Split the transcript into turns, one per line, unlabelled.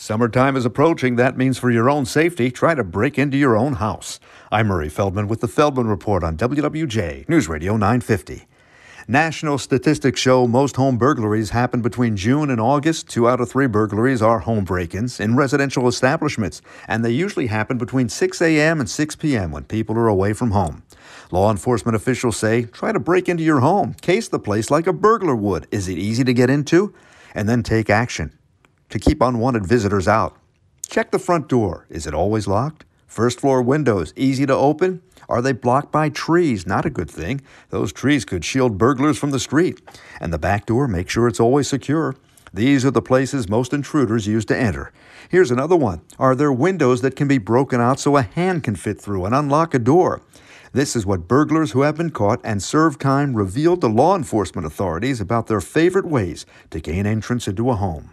Summertime is approaching. That means for your own safety, try to break into your own house. I'm Murray Feldman with the Feldman Report on WWJ News Radio 950. National statistics show most home burglaries happen between June and August. Two out of three burglaries are home break ins in residential establishments, and they usually happen between 6 a.m. and 6 p.m. when people are away from home. Law enforcement officials say try to break into your home, case the place like a burglar would. Is it easy to get into? And then take action to keep unwanted visitors out. Check the front door. Is it always locked? First floor windows, easy to open? Are they blocked by trees? Not a good thing. Those trees could shield burglars from the street. And the back door, make sure it's always secure. These are the places most intruders use to enter. Here's another one. Are there windows that can be broken out so a hand can fit through and unlock a door? This is what burglars who have been caught and served time revealed to law enforcement authorities about their favorite ways to gain entrance into a home.